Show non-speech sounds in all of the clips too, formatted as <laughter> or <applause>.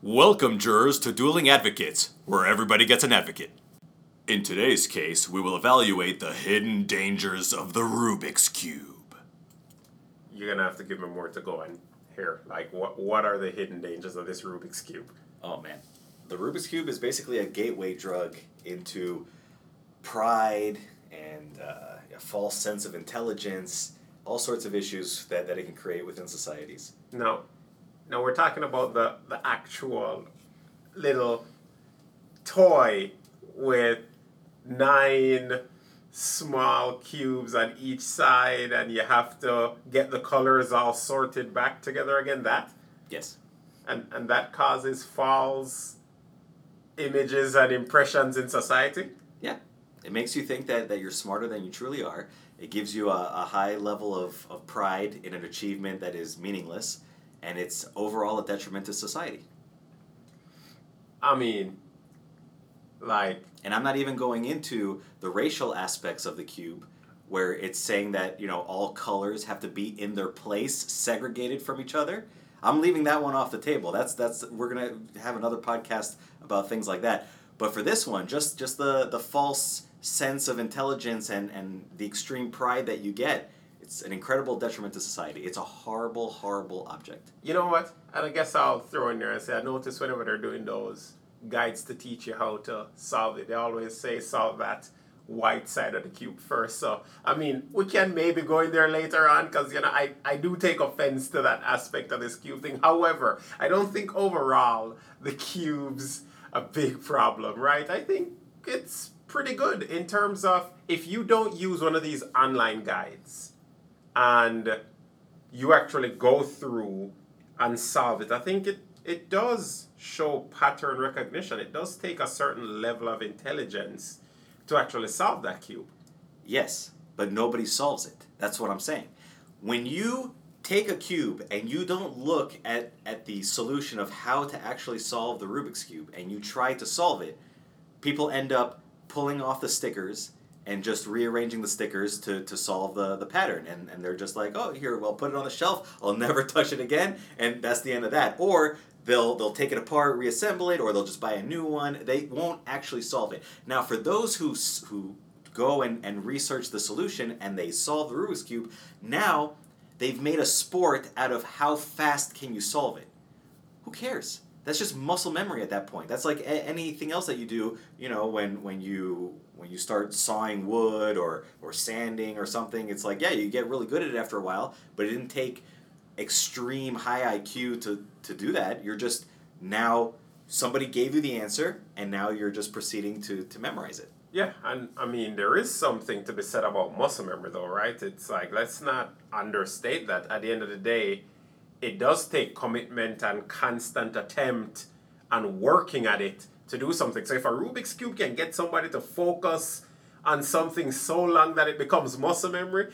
Welcome, jurors, to Dueling Advocates, where everybody gets an advocate. In today's case, we will evaluate the hidden dangers of the Rubik's Cube. You're gonna have to give me more to go on here. Like, what what are the hidden dangers of this Rubik's cube? Oh man, the Rubik's cube is basically a gateway drug into pride and uh, a false sense of intelligence, all sorts of issues that, that it can create within societies. Now, now we're talking about the the actual little toy with nine small cubes on each side, and you have to get the colors all sorted back together again. That Yes. and and that causes false images and impressions in society. Yeah. It makes you think that, that you're smarter than you truly are. It gives you a, a high level of, of pride in an achievement that is meaningless, and it's overall a detriment to society. I mean, like, And I'm not even going into the racial aspects of the cube, where it's saying that, you know, all colors have to be in their place, segregated from each other. I'm leaving that one off the table. That's that's we're gonna have another podcast about things like that. But for this one, just just the the false sense of intelligence and and the extreme pride that you get, it's an incredible detriment to society. It's a horrible, horrible object. you know what? And I guess I'll throw in there and say I notice whenever they're doing those guides to teach you how to solve it, they always say solve that white side of the cube first. So I mean, we can maybe go in there later on because you know I I do take offense to that aspect of this cube thing. However, I don't think overall the cube's a big problem, right? I think it's pretty good in terms of if you don't use one of these online guides and you actually go through and solve it. I think it, it does show pattern recognition. It does take a certain level of intelligence to actually solve that cube. Yes, but nobody solves it. That's what I'm saying. When you take a cube and you don't look at, at the solution of how to actually solve the Rubik's Cube and you try to solve it, people end up pulling off the stickers and just rearranging the stickers to, to solve the, the pattern. And, and they're just like, oh, here, well, put it on the shelf. I'll <laughs> never touch it again. And that's the end of that. Or they'll, they'll take it apart, reassemble it, or they'll just buy a new one. They won't actually solve it. Now, for those who, who go and, and research the solution and they solve the Rubik's Cube, now they've made a sport out of how fast can you solve it. Who cares? That's just muscle memory at that point. That's like a- anything else that you do, you know, when, when you when you start sawing wood or, or sanding or something, it's like, yeah, you get really good at it after a while, but it didn't take extreme high IQ to, to do that. You're just now somebody gave you the answer and now you're just proceeding to, to memorize it. Yeah, and I mean, there is something to be said about muscle memory, though, right? It's like, let's not understate that. At the end of the day, it does take commitment and constant attempt and working at it to do something. So, if a Rubik's Cube can get somebody to focus on something so long that it becomes muscle memory,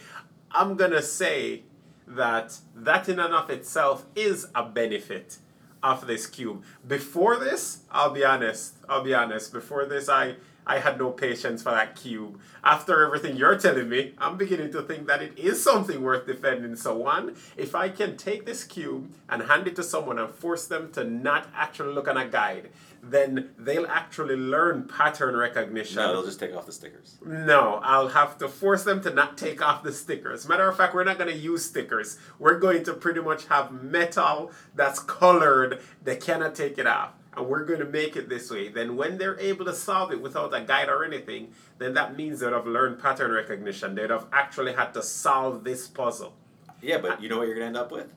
I'm gonna say that that in and of itself is a benefit of this cube. Before this, I'll be honest, I'll be honest, before this I I had no patience for that cube. After everything you're telling me, I'm beginning to think that it is something worth defending. So one, if I can take this cube and hand it to someone and force them to not actually look on a guide, then they'll actually learn pattern recognition. No, they'll just take off the stickers. No, I'll have to force them to not take off the stickers. Matter of fact, we're not going to use stickers. We're going to pretty much have metal that's colored. They cannot take it off. And we're going to make it this way. Then, when they're able to solve it without a guide or anything, then that means they'd have learned pattern recognition. They'd have actually had to solve this puzzle. Yeah, but you know what you're going to end up with?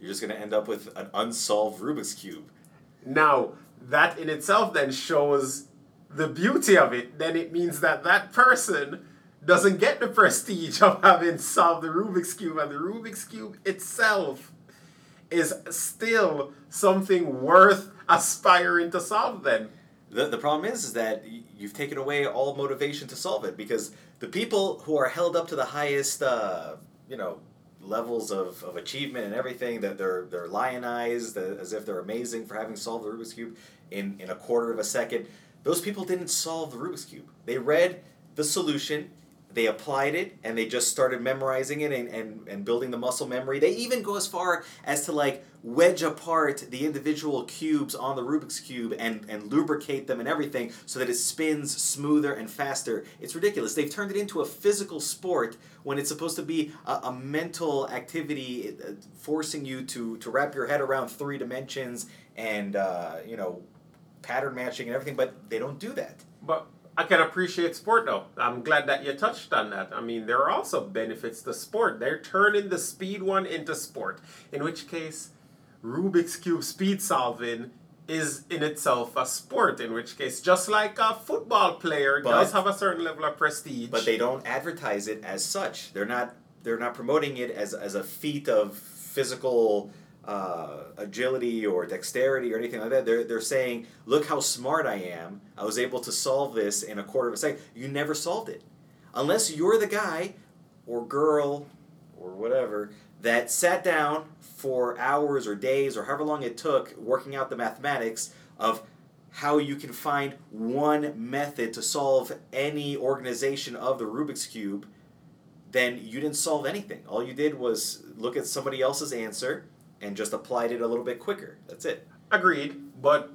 You're just going to end up with an unsolved Rubik's Cube. Now, that in itself then shows the beauty of it. Then it means that that person doesn't get the prestige of having solved the Rubik's Cube, and the Rubik's Cube itself is still something worth aspiring to solve then. The, the problem is, is that you've taken away all motivation to solve it because the people who are held up to the highest, uh, you know, levels of, of achievement and everything that they're they're lionized uh, as if they're amazing for having solved the Rubik's cube in in a quarter of a second. Those people didn't solve the Rubik's cube. They read the solution, they applied it, and they just started memorizing it and, and, and building the muscle memory. They even go as far as to like wedge apart the individual cubes on the Rubik's Cube and, and lubricate them and everything so that it spins smoother and faster. It's ridiculous. They've turned it into a physical sport when it's supposed to be a, a mental activity uh, forcing you to, to wrap your head around three dimensions and, uh, you know, pattern matching and everything, but they don't do that. But I can appreciate sport though. I'm glad that you touched on that. I mean, there are also benefits to sport. They're turning the speed one into sport, in which case, Rubik's Cube speed solving is in itself a sport, in which case, just like a football player But- does have a certain level of prestige. But they don't advertise it as such. They're not. They're not promoting it as, as a feat of physical uh, agility or dexterity or anything like that. They're, they're saying, look how smart I am. I was able to solve this in a quarter of a second. You never solved it. Unless you're the guy or girl or whatever that sat down for hours or days or however long it took working out the mathematics of how you can find one method to solve any organization of the Rubik's Cube, then you didn't solve anything. All you did was look at somebody else's answer and just applied it a little bit quicker. That's it. Agreed, but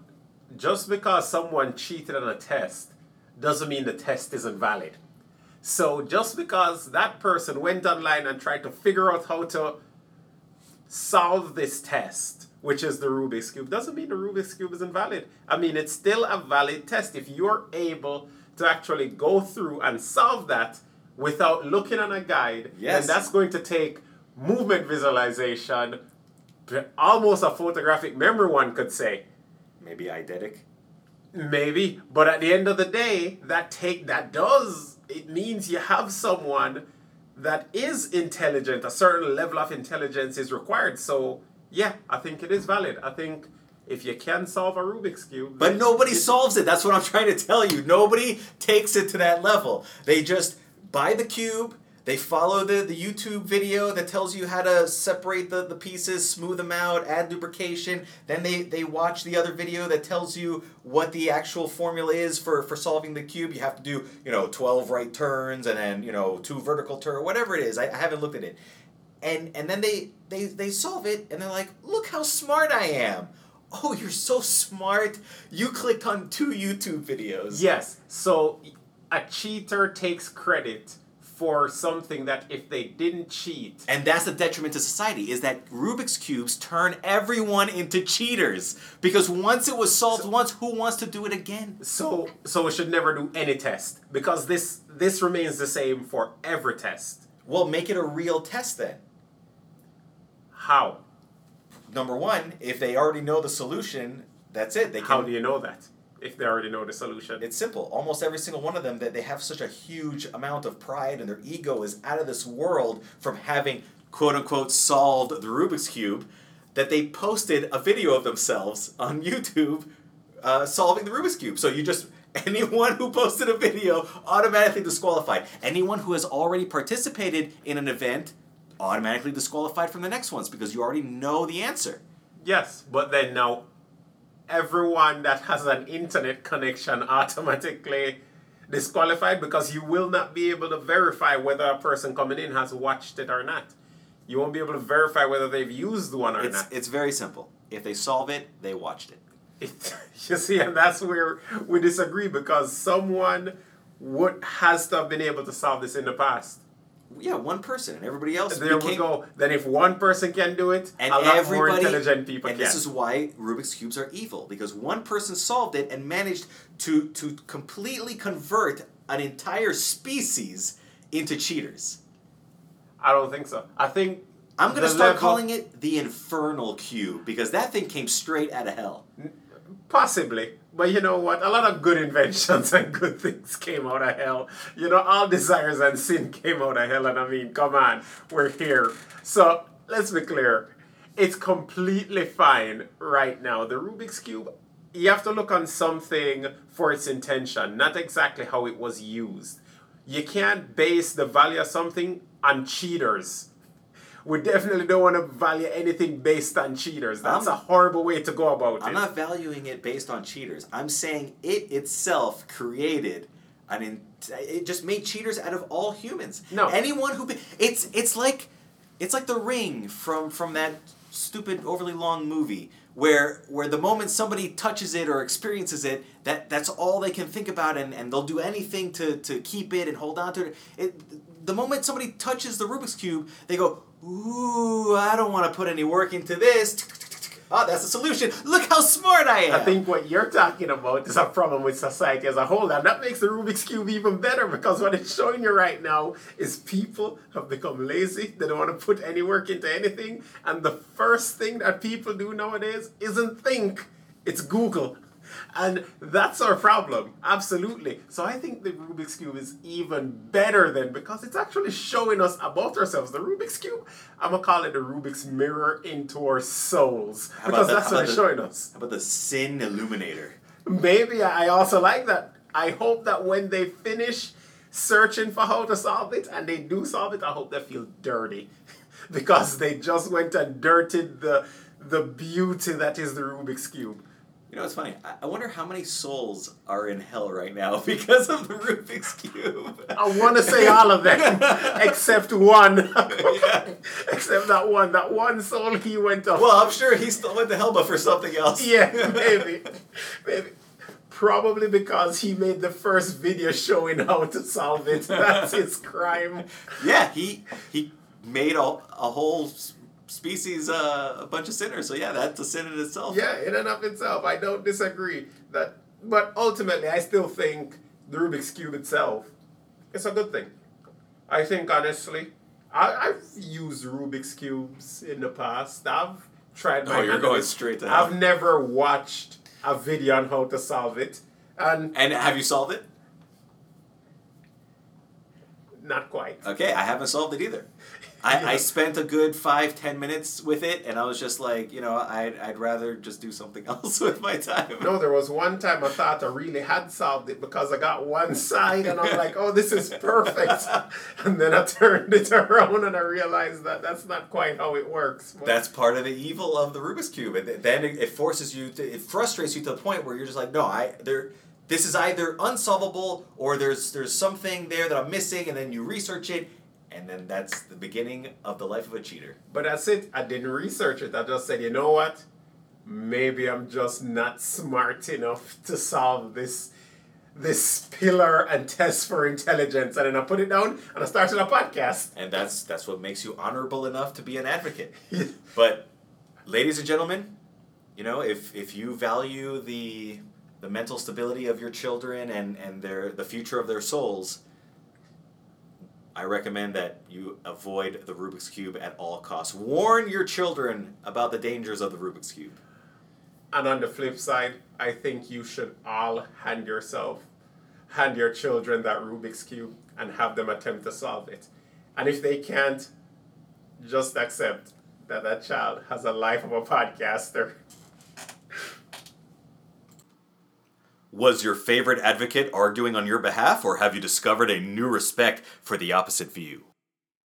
just because someone cheated on a test doesn't mean the test isn't valid. So just because that person went online and tried to figure out how to solve this test, which is the Rubik's Cube, doesn't mean the Rubik's Cube is invalid. I mean, it's still a valid test. If you're able to actually go through and solve that without looking on a guide, Yes. then that's going to take movement visualization, almost a photographic memory, one could say. Maybe eidetic. Maybe, but at the end of the day, that take that does it means you have someone that is intelligent. A certain level of intelligence is required. So yeah, I think it is valid. I think if you can solve a Rubik's cube, But nobody it- solves it. That's what I'm trying to tell you. Nobody takes it to that level. They just buy the cube. They follow the, the YouTube video that tells you how to separate the, the pieces, smooth them out, add lubrication. Then they, they watch the other video that tells you what the actual formula is for, for solving the cube. You have to do, you know, 12 right turns and then, you know, two vertical turns, whatever it is. I, I haven't looked at it. And and then they, they, they solve it and they're like, look how smart I am. Oh, you're so smart. You clicked on two YouTube videos. Yes. So a cheater takes credit for something that if they didn't cheat, And that's the detriment to society is that Rubik's cubes turn everyone into cheaters because once it was solved once, who wants to do it again? so so we should never do any test because this this remains the same for every test. Well, make it a real test then. How? Number one, if they already know the solution, that's it. They can. How do you know that? If they already know the solution. It's simple. Almost every single one of them that they have such a huge amount of pride and their ego is out of this world from having quote unquote solved the Rubik's cube that they posted a video of themselves on YouTube uh, solving the Rubik's cube. So you just <laughs> anyone who posted a video automatically disqualified. Anyone who has already participated in an event automatically disqualified from the next ones because you already know the answer. Yes, but then now everyone that has an internet connection automatically disqualified because you will not be able to verify whether a person coming in has watched it or not. You won't be able to verify whether they've used one or It's not. it's very simple. If they solve it, they watched it. It, <laughs> you see, and that's where we disagree because someone would has to have been able to solve this in the past. Yeah, one person and everybody else. There we go. Then if one person can do it, And a lot more intelligent people and can. this is why Rubik's cubes are evil because one person solved it and managed to to completely convert an entire species into cheaters. I don't think so. I think I'm gonna start level- calling it the infernal cube because that thing came straight out of hell. Possibly. But you know what? A lot of good inventions <laughs> and good things came out of hell. You know, all desires and sin came out of hell. And I mean, come on, we're here. So let's be clear. It's completely fine right now. The Rubik's Cube, you have to look on something for its intention, not exactly how it was used. You can't base the value of something on cheaters. We definitely don't want to value anything based on cheaters. That's I'm- a horrible way to go about it. I'm not valuing it based on cheaters. I'm saying it itself created an in, it just made cheaters out of all humans. No. Anyone who it's it's like it's like the ring from from that stupid, overly long movie where where the moment somebody touches it or experiences it, that that's all they can think about, and, and they'll do anything to, to keep it and hold on to it. it. The moment somebody touches the Rubik's cube, they go, "Ooh, I don't want to put any work into this." Oh, that's the solution. Look how smart I am. I think what you're talking about is a problem with society as a whole, and that makes the Rubik's Cube even better because what it's showing you right now is people have become lazy. They don't want to put any work into anything, and the first thing that people do nowadays isn't think, it's Google. And that's our problem, absolutely. So I think the Rubik's Cube is even better than because it's actually showing us about ourselves. The Rubik's Cube, I'm gonna call it the Rubik's mirror into our souls How because the- that's what it's showing us. How about the Sin Illuminator? Maybe I also like that. I hope that when they finish searching for how to solve it and they do solve it, I hope they feel dirty <laughs> because they just went and dirted the the beauty that is the Rubik's cube. You know, it's funny. I- wonder how many souls are in hell right now <laughs> because of the Rubik's Cube. I want to say all of them <laughs> except one. Yeah. <laughs> except that one. That one soul he went off. Well, I'm sure he still went to hell, but for something else. Yeah, maybe. maybe. Probably because he made the first video showing how to solve it. That's his crime. Yeah, he he made a, a whole species uh, a bunch of sinners. So yeah, that's a sin in itself. Yeah, in and of itself, I don't disagree. That, but ultimately, I still think the Rubik's cube itself is a good thing. I think honestly, I, I've used Rubik's cubes in the past. I've tried. My Oh, you're going straight to hell. I've never watched a video on how to solve it, and And have you solved it? not quite. Okay, I haven't solved it either. I, I spent a good five ten minutes with it, and I was just like, you know, I'd, I'd rather just do something <laughs> else with my time. No, there was one time I thought I really had solved it because I got one side and I'm <laughs> like, oh, this is perfect. <laughs> And then I turned it around and I realized that that's not quite how it works. But That's part of the evil of the Rubik's cube, and then it, it forces you to, it frustrates you to the point where you're just like, no, I there, this is either unsolvable or there's there's something there that I'm missing, and then you research it, and then that's the beginning of the life of a cheater. But that's it. I didn't research it. I just said, you know what? Maybe I'm just not smart enough to solve this this pillar and test for intelligence. And then I put it down and I started a podcast. and that's that's what makes you honorable enough to be an advocate. but, ladies and gentlemen, you know if if you value the the mental stability of your children and and their the future of their souls, I recommend that you avoid the Rubik's cube at all costs. Warn your children about the dangers of the Rubik's cube. And on the flip side, I think you should all hand yourself, hand your children that Rubik's Cube and have them attempt to solve it. And if they can't, just accept that that child has a life of a podcaster. Was your favorite advocate arguing on your behalf, or have you discovered a new respect for the opposite view?